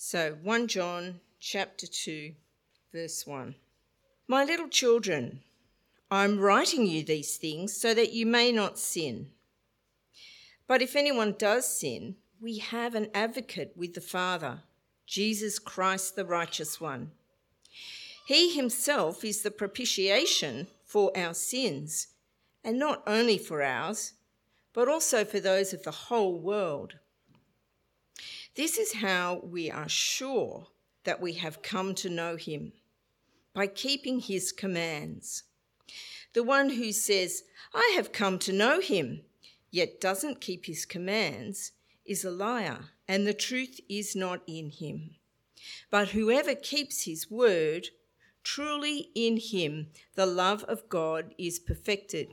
So 1 John chapter 2 verse 1. My little children, I'm writing you these things so that you may not sin. But if anyone does sin, we have an advocate with the Father, Jesus Christ the righteous one. He himself is the propitiation for our sins, and not only for ours, but also for those of the whole world. This is how we are sure that we have come to know him by keeping his commands. The one who says, I have come to know him, yet doesn't keep his commands, is a liar, and the truth is not in him. But whoever keeps his word, truly in him the love of God is perfected.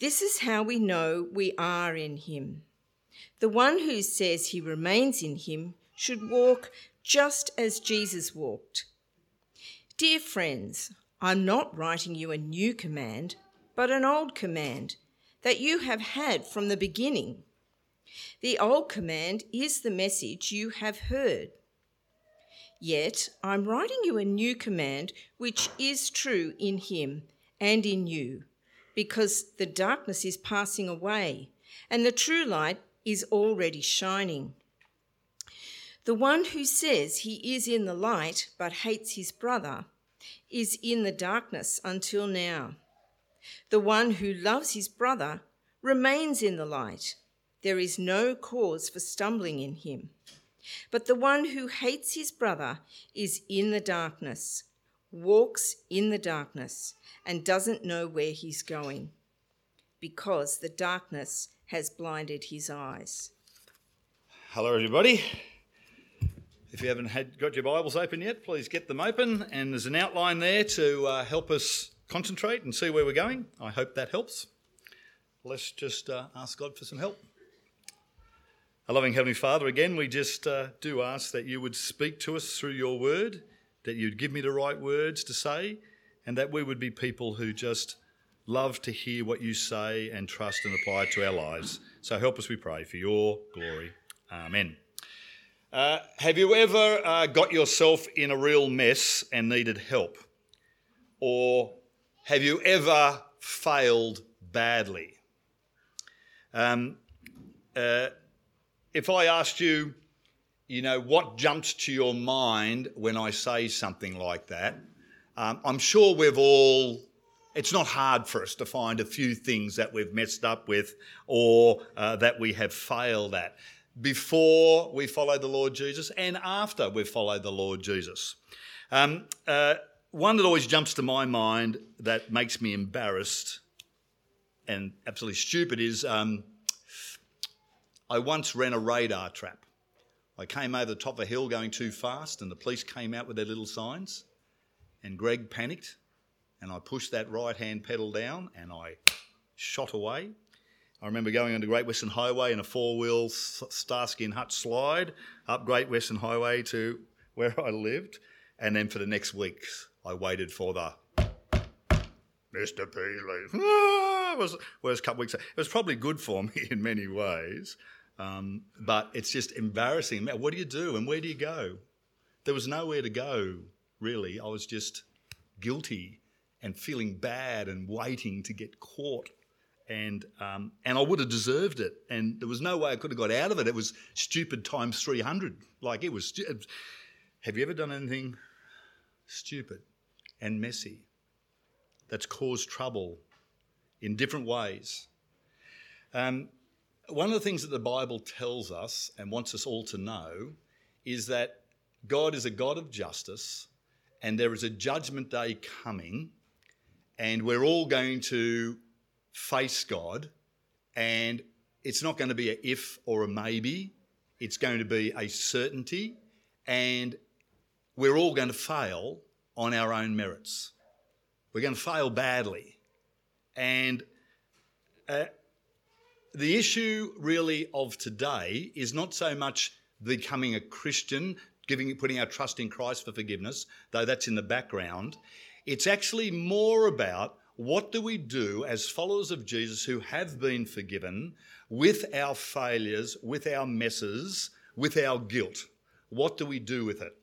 This is how we know we are in him. The one who says he remains in him should walk just as Jesus walked. Dear friends, I'm not writing you a new command, but an old command that you have had from the beginning. The old command is the message you have heard. Yet I'm writing you a new command which is true in him and in you, because the darkness is passing away and the true light is already shining. The one who says he is in the light but hates his brother is in the darkness until now. The one who loves his brother remains in the light. There is no cause for stumbling in him. But the one who hates his brother is in the darkness, walks in the darkness, and doesn't know where he's going, because the darkness has blinded his eyes. Hello, everybody. If you haven't had, got your Bibles open yet, please get them open. And there's an outline there to uh, help us concentrate and see where we're going. I hope that helps. Let's just uh, ask God for some help. Our loving Heavenly Father, again, we just uh, do ask that you would speak to us through your word, that you'd give me the right words to say, and that we would be people who just love to hear what you say and trust and apply to our lives. So help us, we pray, for your glory. Amen. Uh, have you ever uh, got yourself in a real mess and needed help? Or have you ever failed badly? Um, uh, if I asked you, you know, what jumps to your mind when I say something like that, um, I'm sure we've all it's not hard for us to find a few things that we've messed up with or uh, that we have failed at before we follow the Lord Jesus and after we've followed the Lord Jesus. Um, uh, one that always jumps to my mind that makes me embarrassed and absolutely stupid is um, I once ran a radar trap. I came over the top of a hill going too fast, and the police came out with their little signs. And Greg panicked and I pushed that right hand pedal down and I shot away. I remember going on the Great Western Highway in a four wheel Starsky and Hutch slide up Great Western Highway to where I lived. And then for the next weeks, I waited for the Mr. Peasley. Ah, it was, was a couple of weeks. It was probably good for me in many ways, um, but it's just embarrassing. What do you do and where do you go? There was nowhere to go, really. I was just guilty and feeling bad and waiting to get caught. And, um, and I would have deserved it. And there was no way I could have got out of it. It was stupid times 300. Like it was. Stu- have you ever done anything stupid and messy that's caused trouble in different ways? Um, one of the things that the Bible tells us and wants us all to know is that God is a God of justice and there is a judgment day coming and we're all going to face God, and it's not going to be a if or a maybe, it's going to be a certainty, and we're all going to fail on our own merits. We're going to fail badly. And uh, the issue really of today is not so much becoming a Christian, giving, putting our trust in Christ for forgiveness, though that's in the background. It's actually more about what do we do as followers of Jesus who have been forgiven with our failures, with our messes, with our guilt? What do we do with it?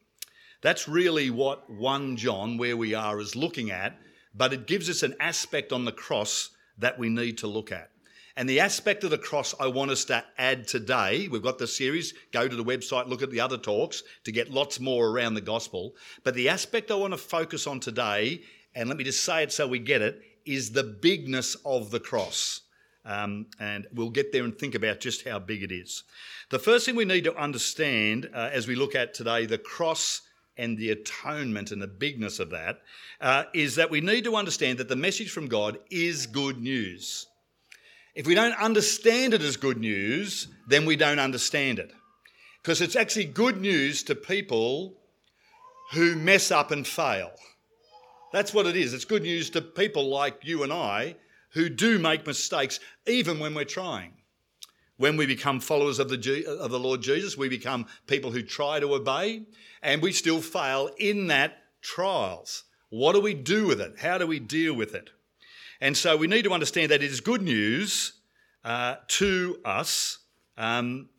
That's really what 1 John, where we are, is looking at, but it gives us an aspect on the cross that we need to look at. And the aspect of the cross I want us to add today, we've got the series, go to the website, look at the other talks to get lots more around the gospel. But the aspect I want to focus on today, and let me just say it so we get it, is the bigness of the cross. Um, and we'll get there and think about just how big it is. The first thing we need to understand uh, as we look at today the cross and the atonement and the bigness of that uh, is that we need to understand that the message from God is good news. If we don't understand it as good news, then we don't understand it. Because it's actually good news to people who mess up and fail. That's what it is. It's good news to people like you and I who do make mistakes, even when we're trying. When we become followers of the, of the Lord Jesus, we become people who try to obey, and we still fail in that trials. What do we do with it? How do we deal with it? And so we need to understand that it is good news uh, to us um,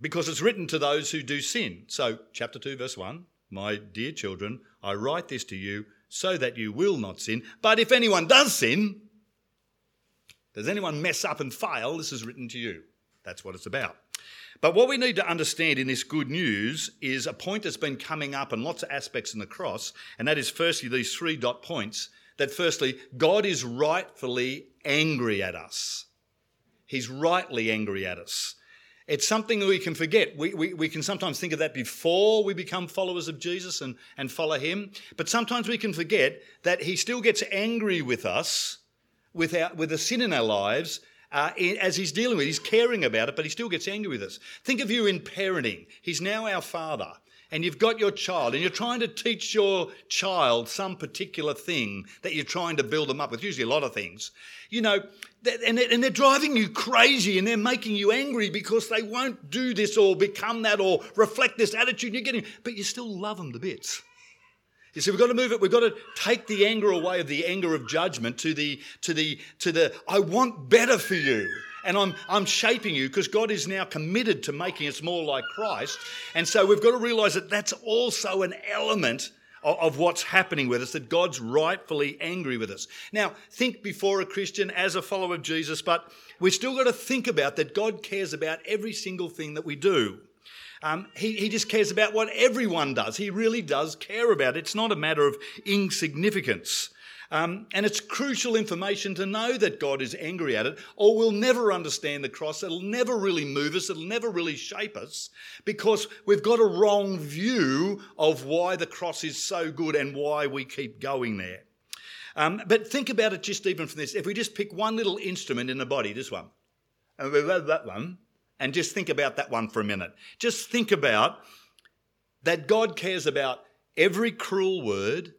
because it's written to those who do sin. So, chapter 2, verse 1 My dear children, I write this to you so that you will not sin. But if anyone does sin, does anyone mess up and fail? This is written to you. That's what it's about. But what we need to understand in this good news is a point that's been coming up in lots of aspects in the cross, and that is firstly these three dot points that firstly, God is rightfully angry at us. He's rightly angry at us. It's something we can forget. We, we, we can sometimes think of that before we become followers of Jesus and, and follow him. But sometimes we can forget that he still gets angry with us, with, our, with the sin in our lives, uh, as he's dealing with. it. He's caring about it, but he still gets angry with us. Think of you in parenting. He's now our father and you've got your child and you're trying to teach your child some particular thing that you're trying to build them up with, usually a lot of things, you know, and they're driving you crazy and they're making you angry because they won't do this or become that or reflect this attitude you're getting, but you still love them to bits. You see, we've got to move it. We've got to take the anger away of the anger of judgment to the, to the, to the, I want better for you and I'm, I'm shaping you because God is now committed to making us more like Christ. And so we've got to realize that that's also an element of, of what's happening with us, that God's rightfully angry with us. Now, think before a Christian, as a follower of Jesus, but we've still got to think about that God cares about every single thing that we do. Um, he, he just cares about what everyone does. He really does care about it. It's not a matter of insignificance. Um, and it's crucial information to know that God is angry at it, or we'll never understand the cross. It'll never really move us, it'll never really shape us, because we've got a wrong view of why the cross is so good and why we keep going there. Um, but think about it just even from this. If we just pick one little instrument in the body, this one, and we love that one, and just think about that one for a minute. Just think about that God cares about every cruel word,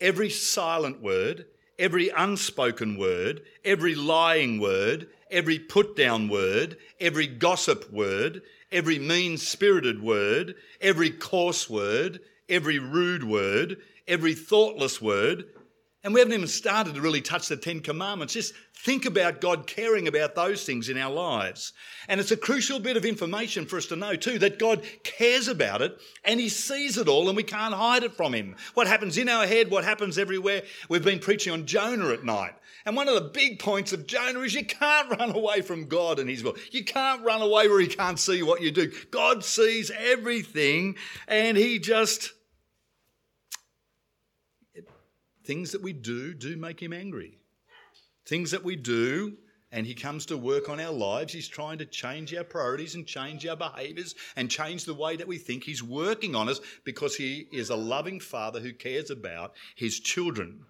every silent word, every unspoken word, every lying word, every put down word, every gossip word, every mean spirited word, every coarse word, every rude word, every thoughtless word, and we haven't even started to really touch the Ten Commandments. Just think about God caring about those things in our lives. And it's a crucial bit of information for us to know, too, that God cares about it and He sees it all and we can't hide it from Him. What happens in our head, what happens everywhere. We've been preaching on Jonah at night. And one of the big points of Jonah is you can't run away from God and His will. You can't run away where He can't see what you do. God sees everything and He just things that we do do make him angry. Things that we do, and he comes to work on our lives. He's trying to change our priorities and change our behaviours and change the way that we think. He's working on us because he is a loving father who cares about his children.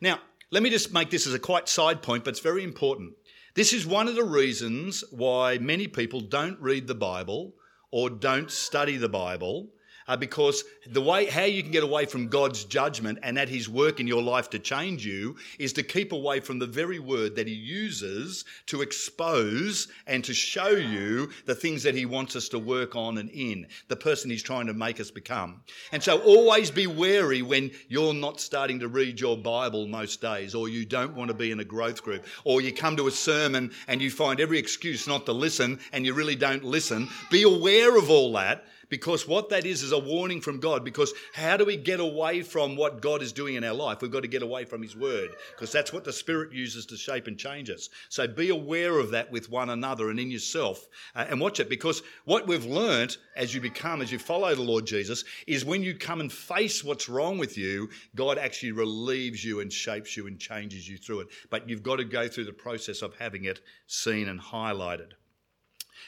Now, let me just make this as a quite side point, but it's very important. This is one of the reasons why many people don't read the Bible or don't study the Bible uh, because the way how you can get away from God's judgment and at His work in your life to change you is to keep away from the very word that He uses to expose and to show you the things that He wants us to work on and in the person He's trying to make us become. And so always be wary when you're not starting to read your Bible most days, or you don't want to be in a growth group, or you come to a sermon and you find every excuse not to listen and you really don't listen. Be aware of all that because what that is is a warning from God. Because how do we get away from what God is doing in our life? We've got to get away from His Word because that's what the Spirit uses to shape and change us. So be aware of that with one another and in yourself uh, and watch it because what we've learnt as you become, as you follow the Lord Jesus, is when you come and face what's wrong with you, God actually relieves you and shapes you and changes you through it. But you've got to go through the process of having it seen and highlighted.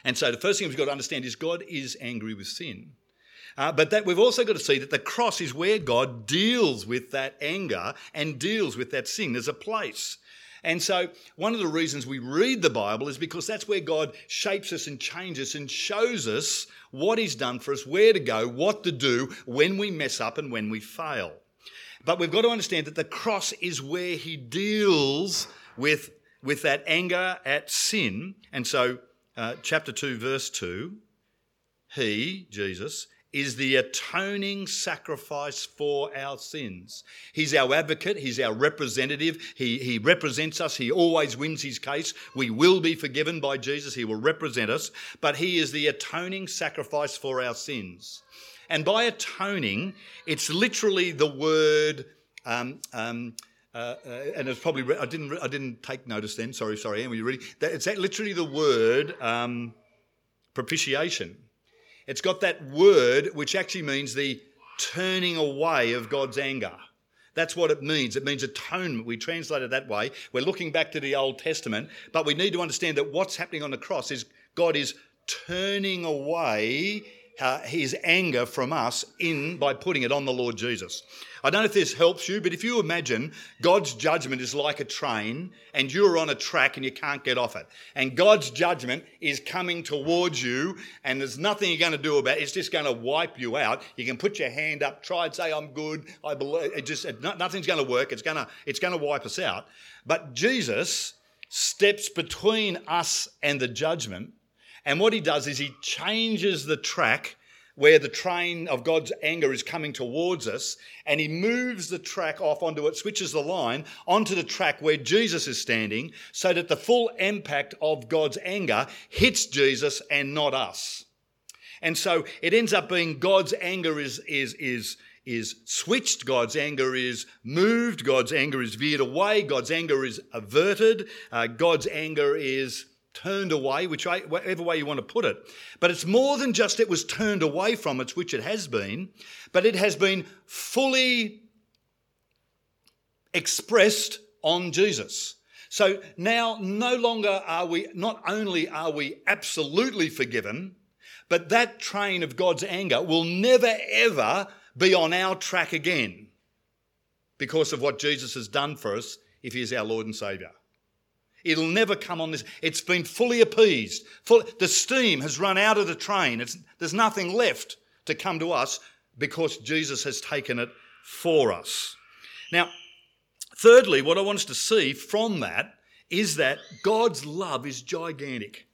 And so the first thing we've got to understand is God is angry with sin. Uh, but that we've also got to see that the cross is where God deals with that anger and deals with that sin. There's a place. And so, one of the reasons we read the Bible is because that's where God shapes us and changes us and shows us what He's done for us, where to go, what to do when we mess up and when we fail. But we've got to understand that the cross is where He deals with, with that anger at sin. And so, uh, chapter 2, verse 2, he, Jesus, is the atoning sacrifice for our sins. He's our advocate, he's our representative, he, he represents us, he always wins his case. We will be forgiven by Jesus, he will represent us, but he is the atoning sacrifice for our sins. And by atoning, it's literally the word. Um, um, uh, uh, and it's probably re- I didn't re- I didn't take notice then. Sorry, sorry. Am you ready? That, it's literally the word um, propitiation. It's got that word which actually means the turning away of God's anger. That's what it means. It means atonement. We translate it that way. We're looking back to the Old Testament, but we need to understand that what's happening on the cross is God is turning away uh, his anger from us in by putting it on the Lord Jesus. I don't know if this helps you, but if you imagine God's judgment is like a train and you're on a track and you can't get off it, and God's judgment is coming towards you and there's nothing you're going to do about it, it's just going to wipe you out. You can put your hand up, try and say, I'm good, I believe, it just, nothing's going to work, it's going to, it's going to wipe us out. But Jesus steps between us and the judgment and what he does is he changes the track where the train of God's anger is coming towards us, and he moves the track off onto it, switches the line onto the track where Jesus is standing, so that the full impact of God's anger hits Jesus and not us. And so it ends up being God's anger is, is, is, is switched, God's anger is moved, God's anger is veered away, God's anger is averted, uh, God's anger is turned away, which whatever way you want to put it. But it's more than just it was turned away from it, which it has been, but it has been fully expressed on Jesus. So now no longer are we, not only are we absolutely forgiven, but that train of God's anger will never ever be on our track again because of what Jesus has done for us if he is our Lord and Saviour. It'll never come on this. It's been fully appeased. Full, the steam has run out of the train. It's, there's nothing left to come to us because Jesus has taken it for us. Now, thirdly, what I want us to see from that is that God's love is gigantic.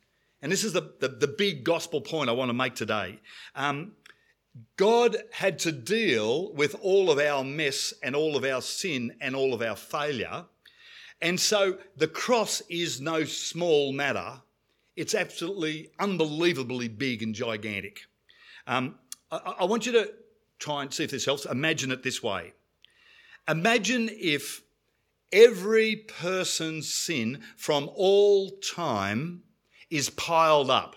And this is the, the, the big gospel point I want to make today. Um, God had to deal with all of our mess and all of our sin and all of our failure and so the cross is no small matter. It's absolutely unbelievably big and gigantic. Um, I, I want you to try and see if this helps. Imagine it this way Imagine if every person's sin from all time is piled up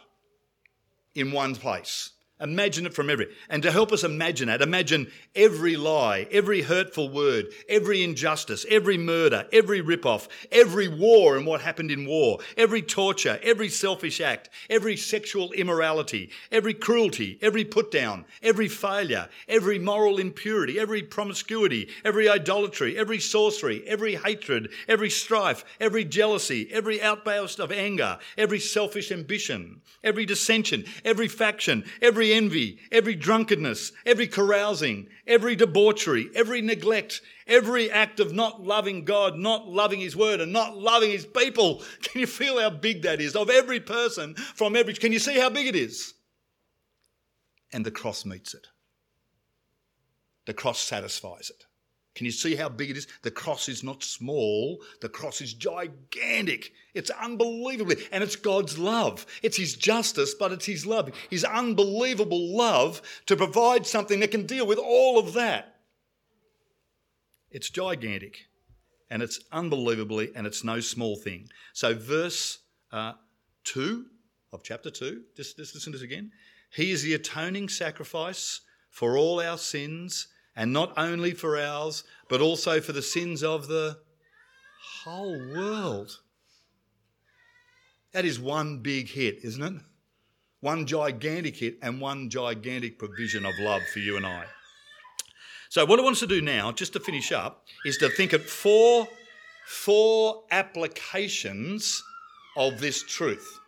in one place. Imagine it from every. And to help us imagine that, imagine every lie, every hurtful word, every injustice, every murder, every rip-off, every war and what happened in war, every torture, every selfish act, every sexual immorality, every cruelty, every put down, every failure, every moral impurity, every promiscuity, every idolatry, every sorcery, every hatred, every strife, every jealousy, every outburst of anger, every selfish ambition, every dissension, every faction, every envy, every drunkenness, every carousing, every debauchery, every neglect, every act of not loving God, not loving His word, and not loving His people. Can you feel how big that is? Of every person from every, can you see how big it is? And the cross meets it. The cross satisfies it. Can you see how big it is? The cross is not small, the cross is gigantic. It's unbelievably, and it's God's love. It's His justice, but it's His love, His unbelievable love to provide something that can deal with all of that. It's gigantic, and it's unbelievably, and it's no small thing. So, verse uh, 2 of chapter 2, just, just listen to this again. He is the atoning sacrifice for all our sins and not only for ours, but also for the sins of the whole world. That is one big hit, isn't it? One gigantic hit and one gigantic provision of love for you and I. So, what I want us to do now, just to finish up, is to think of four, four applications of this truth.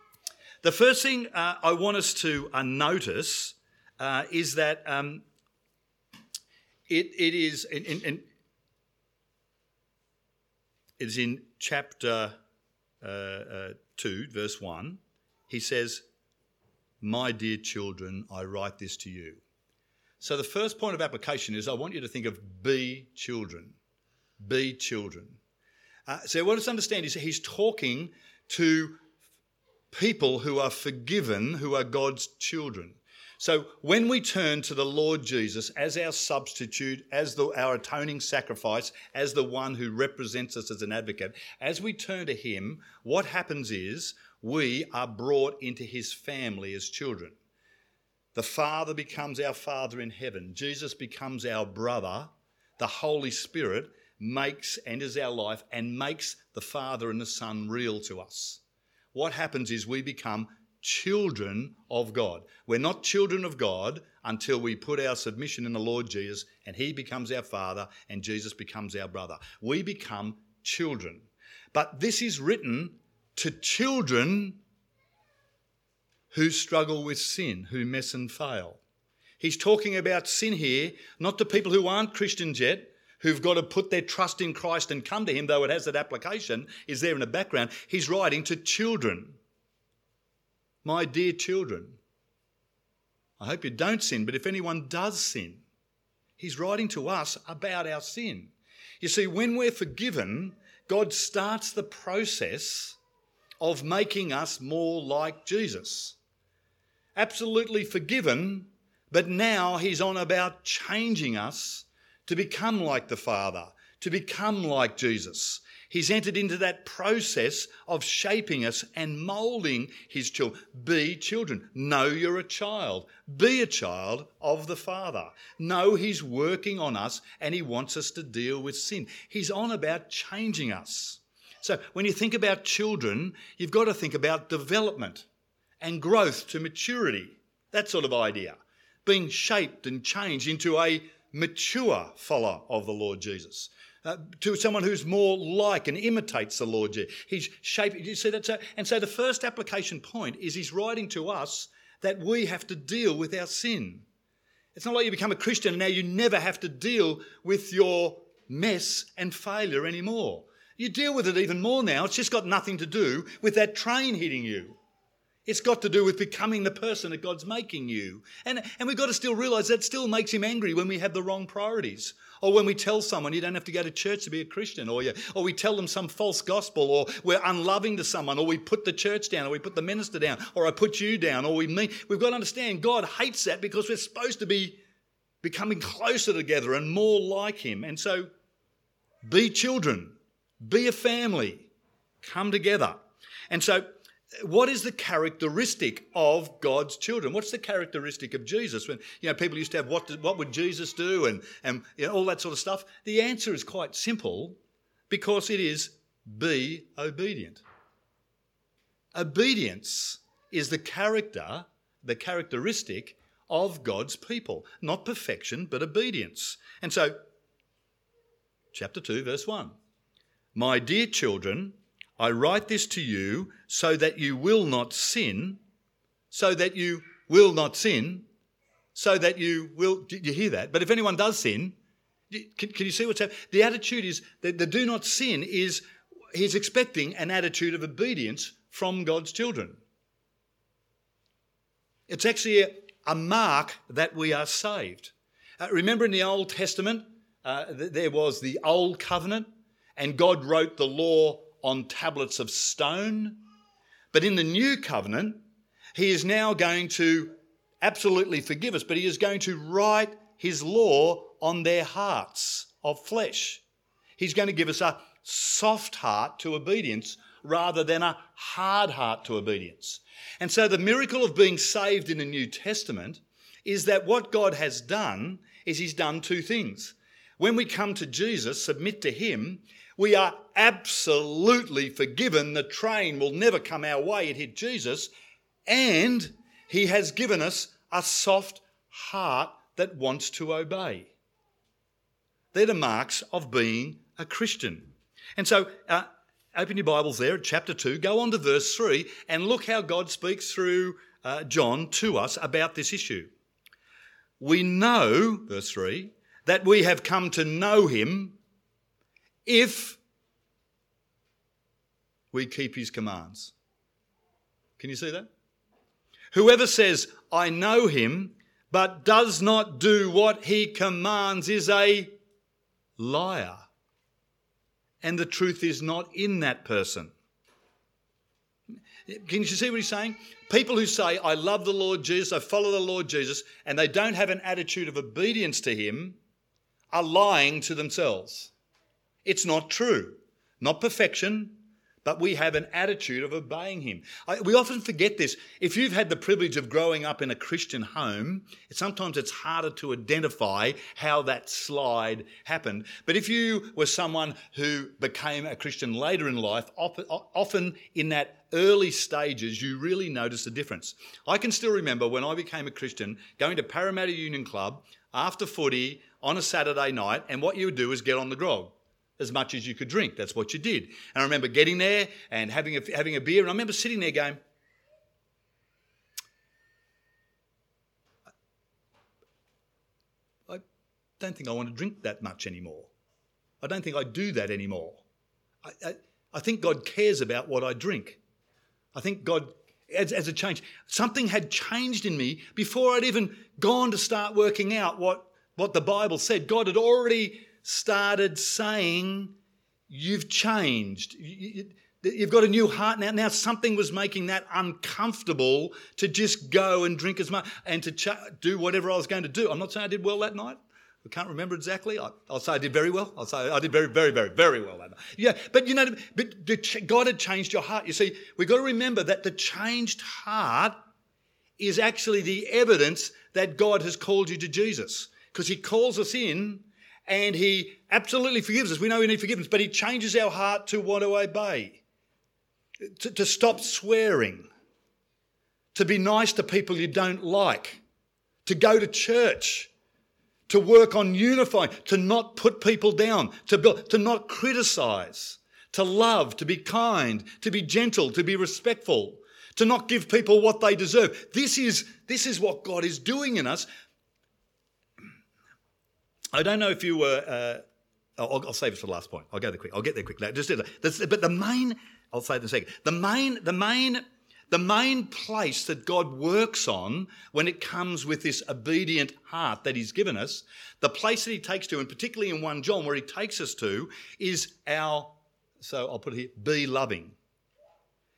The first thing uh, I want us to uh, notice uh, is that um, it, it is in, in, in, it's in chapter uh, uh, 2, verse 1. He says, My dear children, I write this to you. So the first point of application is I want you to think of be children. Be children. Uh, so what us understand is he's talking to people who are forgiven, who are God's children. So when we turn to the Lord Jesus as our substitute, as the, our atoning sacrifice, as the one who represents us as an advocate, as we turn to him, what happens is we are brought into his family as children. The Father becomes our Father in heaven. Jesus becomes our brother. The Holy Spirit makes, and is our life and makes the Father and the Son real to us. What happens is we become children of God. We're not children of God until we put our submission in the Lord Jesus and He becomes our Father and Jesus becomes our brother. We become children. But this is written to children who struggle with sin, who mess and fail. He's talking about sin here, not to people who aren't Christians yet, who've got to put their trust in Christ and come to Him, though it has that application, is there in the background. He's writing to children my dear children, I hope you don't sin, but if anyone does sin, he's writing to us about our sin. You see, when we're forgiven, God starts the process of making us more like Jesus. Absolutely forgiven, but now he's on about changing us to become like the Father, to become like Jesus. He's entered into that process of shaping us and moulding his children. Be children. Know you're a child. Be a child of the Father. Know he's working on us and he wants us to deal with sin. He's on about changing us. So when you think about children, you've got to think about development and growth to maturity. That sort of idea. Being shaped and changed into a mature follower of the Lord Jesus uh, to someone who's more like and imitates the Lord Jesus. He's shaping, you see that? So, and so the first application point is he's writing to us that we have to deal with our sin. It's not like you become a Christian and now you never have to deal with your mess and failure anymore. You deal with it even more now. It's just got nothing to do with that train hitting you. It's got to do with becoming the person that God's making you. And, and we've got to still realize that still makes him angry when we have the wrong priorities. Or when we tell someone you don't have to go to church to be a Christian, or, you, or we tell them some false gospel, or we're unloving to someone, or we put the church down, or we put the minister down, or I put you down, or we meet. We've got to understand God hates that because we're supposed to be becoming closer together and more like Him. And so be children, be a family, come together. And so what is the characteristic of God's children? What's the characteristic of Jesus? When you know people used to have what, what would Jesus do and, and you know, all that sort of stuff. The answer is quite simple because it is be obedient. Obedience is the character, the characteristic of God's people. Not perfection, but obedience. And so, chapter 2, verse 1. My dear children, I write this to you so that you will not sin, so that you will not sin, so that you will. Did you hear that? But if anyone does sin, can, can you see what's happening? The attitude is that the do not sin is he's expecting an attitude of obedience from God's children. It's actually a, a mark that we are saved. Uh, remember in the Old Testament, uh, th- there was the old covenant, and God wrote the law on tablets of stone. But in the new covenant, He is now going to absolutely forgive us, but He is going to write His law on their hearts of flesh. He's going to give us a soft heart to obedience rather than a hard heart to obedience. And so the miracle of being saved in the New Testament is that what God has done is He's done two things. When we come to Jesus, submit to Him, we are absolutely forgiven. The train will never come our way. It hit Jesus. And He has given us a soft heart that wants to obey. They're the marks of being a Christian. And so, uh, open your Bibles there at chapter 2, go on to verse 3, and look how God speaks through uh, John to us about this issue. We know, verse 3, that we have come to know him if we keep his commands. Can you see that? Whoever says, I know him, but does not do what he commands is a liar. And the truth is not in that person. Can you see what he's saying? People who say, I love the Lord Jesus, I follow the Lord Jesus, and they don't have an attitude of obedience to him, are lying to themselves. It's not true. Not perfection, but we have an attitude of obeying him. I, we often forget this. If you've had the privilege of growing up in a Christian home, sometimes it's harder to identify how that slide happened. But if you were someone who became a Christian later in life, often in that early stages, you really notice the difference. I can still remember when I became a Christian going to Parramatta Union Club after footy on a Saturday night, and what you would do is get on the grog as much as you could drink. That's what you did. And I remember getting there and having a, having a beer, and I remember sitting there going, I don't think I want to drink that much anymore. I don't think I do that anymore. I, I, I think God cares about what I drink. I think God, as, as a change, something had changed in me before I'd even gone to start working out what, what the Bible said. God had already started saying, You've changed. You've got a new heart now. Now something was making that uncomfortable to just go and drink as much and to ch- do whatever I was going to do. I'm not saying I did well that night. I can't remember exactly. I, will say I did very well. I'll say I did very, very, very, very well that night. Yeah, but you know, but God had changed your heart. You see, we've got to remember that the changed heart is actually the evidence that God has called you to Jesus because He calls us in and He absolutely forgives us. We know we need forgiveness, but He changes our heart to want to obey, to, to stop swearing, to be nice to people you don't like, to go to church, to work on unifying, to not put people down, to, build, to not criticize, to love, to be kind, to be gentle, to be respectful, to not give people what they deserve. This is, this is what God is doing in us. I don't know if you were. Uh, I'll, I'll, save it for the last point. I'll go there quick. I'll get there quickly. Just but the main. I'll say it in a second. The main. The main. The main place that God works on when it comes with this obedient heart that He's given us, the place that He takes to, and particularly in 1 John, where He takes us to, is our, so I'll put it here, be loving.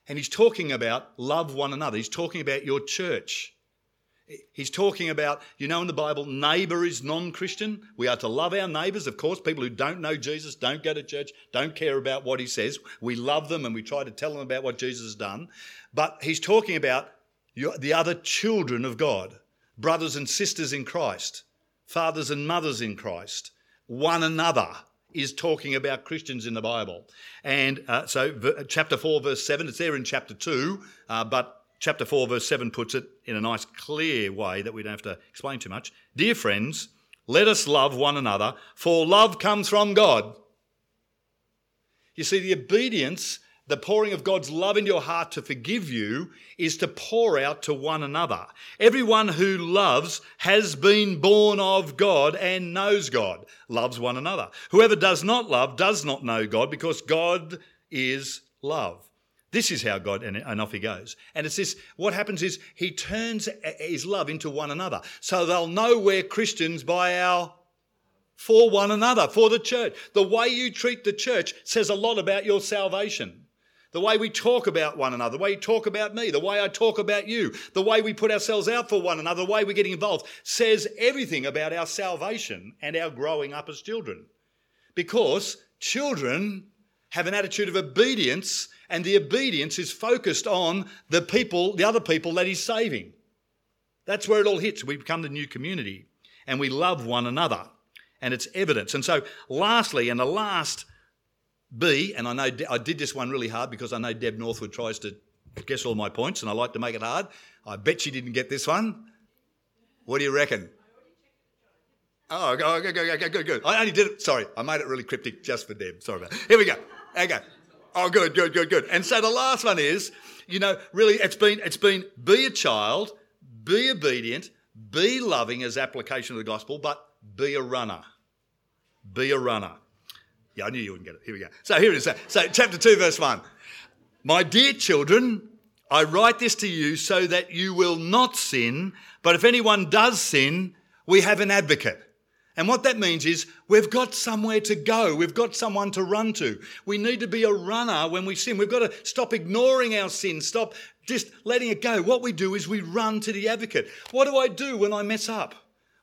And He's talking about love one another. He's talking about your church. He's talking about, you know, in the Bible, neighbour is non Christian. We are to love our neighbours. Of course, people who don't know Jesus, don't go to church, don't care about what he says. We love them and we try to tell them about what Jesus has done. But he's talking about the other children of God, brothers and sisters in Christ, fathers and mothers in Christ, one another is talking about Christians in the Bible. And uh, so, chapter 4, verse 7, it's there in chapter 2, uh, but chapter 4, verse 7 puts it in a nice, clear way that we don't have to explain too much. Dear friends, let us love one another, for love comes from God. You see, the obedience, the pouring of God's love into your heart to forgive you, is to pour out to one another. Everyone who loves has been born of God and knows God, loves one another. Whoever does not love does not know God, because God is love. This is how God, and, off he goes. And it's this, what happens is he turns his love into one another. So they'll know we're Christians by our for one another, for the church. The way you treat the church says a lot about your salvation. The way we talk about one another, the way you talk about me, the way I talk about you, the way we put ourselves out for one another, the way we're getting involved says everything about our salvation and our growing up as children. Because children have an attitude of obedience, and the obedience is focused on the people, the other people that he's saving. That's where it all hits. We become the new community and we love one another, and it's evidence. And so, lastly, and the last B, and I know I did this one really hard because I know Deb Northwood tries to guess all my points, and I like to make it hard. I bet she didn't get this one. What do you reckon? Oh, okay, okay, go, okay, good, good. I only did it. Sorry, I made it really cryptic just for Deb. Sorry about that. Here we go. Okay. Oh, good, good, good, good. And so the last one is, you know, really, it's been it's been be a child, be obedient, be loving as application of the gospel, but be a runner. Be a runner. Yeah, I knew you wouldn't get it. Here we go. So here it is. So, chapter 2, verse 1. My dear children, I write this to you so that you will not sin, but if anyone does sin, we have an advocate. And what that means is we've got somewhere to go. We've got someone to run to. We need to be a runner when we sin. We've got to stop ignoring our sin, stop just letting it go. What we do is we run to the advocate. What do I do when I mess up?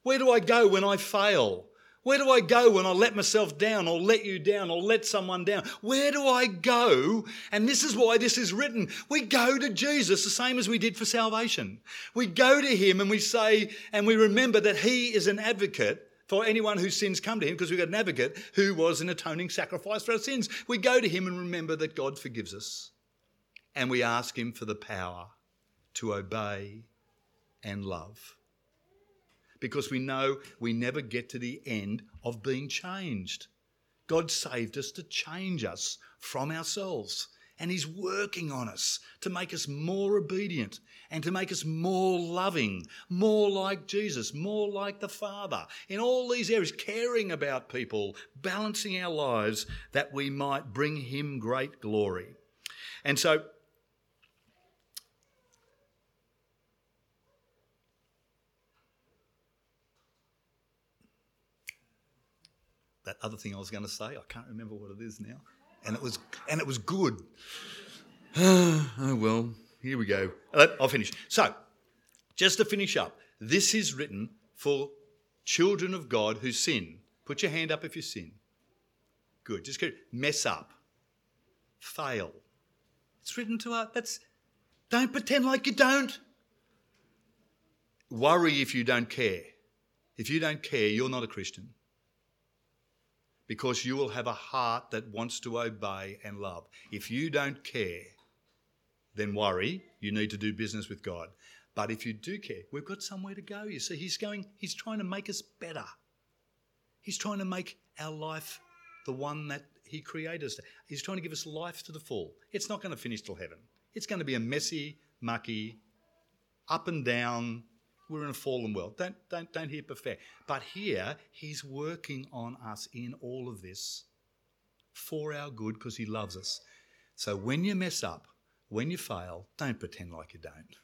Where do I go when I fail? Where do I go when I let myself down or let you down or let someone down? Where do I go? And this is why this is written. We go to Jesus the same as we did for salvation. We go to him and we say, and we remember that he is an advocate for anyone whose sins come to him because we've got an advocate who was an atoning sacrifice for our sins. We go to him and remember that God forgives us. And we ask him for the power to obey and love because we know we never get to the end of being changed. God saved us to change us from ourselves. And He's working on us to make us more obedient and to make us more loving, more like Jesus, more like the Father. In all these areas, caring about people, balancing our lives that we might bring Him great glory. And so that other thing I was going to say. I can't remember what it is now. And it was and it was good. oh well, here we go. Uh, I'll finish. So, just to finish up, this is written for children of God who sin. Put your hand up if you sin. Good. Just go mess up. Fail. It's written to us. That's don't pretend like you don't. Worry if you don't care. If you don't care, you're not a Christian because you will have a heart that wants to obey and love. If you don't care, then worry. You need to do business with God. But if you do care, we've got somewhere to go. You see, He's going, He's trying to make us better. He's trying to make our life the one that He created us. He's trying to give us life to the full. It's not going to finish till heaven. It's going to be a messy, mucky, up and down, we're in a fallen world. Don't, don't, don't hear fair. But here, he's working on us in all of this for our good because he loves us. So when you mess up, when you fail, don't pretend like you don't.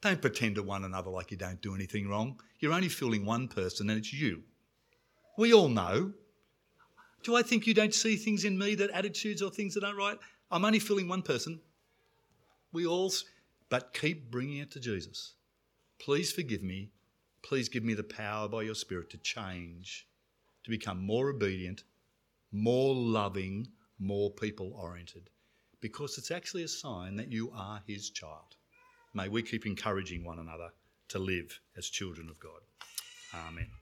Don't pretend to one another like you don't do anything wrong. You're only fooling one person, and it's you. We all know. Do I think you don't see things in me that attitudes or things that aren't right? I'm only fooling one person. We all, but keep bringing it to Jesus. Please forgive me. Please give me the power by your Spirit to change, to become more obedient, more loving, more people oriented, because it's actually a sign that you are His child. May we keep encouraging one another to live as children of God. Amen.